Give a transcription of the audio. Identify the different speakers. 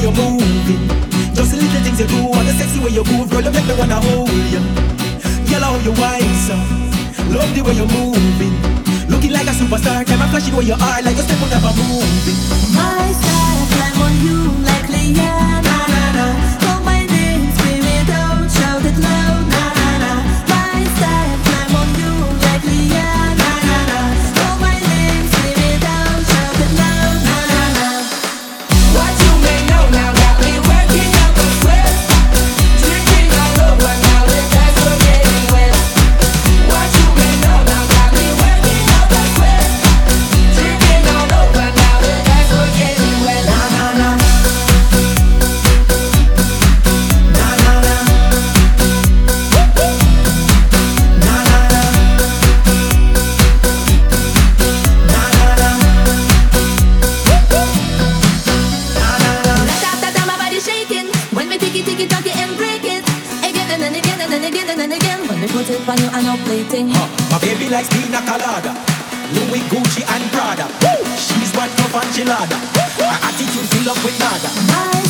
Speaker 1: way you're moving. Just the little things you do, and the sexy way you move, girl, you make me wanna hold you. Girl, how you wise up. Love the way you're moving. Looking like a superstar, time I flashing where you are, like a step out of a movie.
Speaker 2: My and then again and then again. When we put it on you, I know plating.
Speaker 1: Huh, My baby likes pina colada, Louis Gucci and Prada. She's what tough and chilada. Her attitude fill up with nada.
Speaker 2: My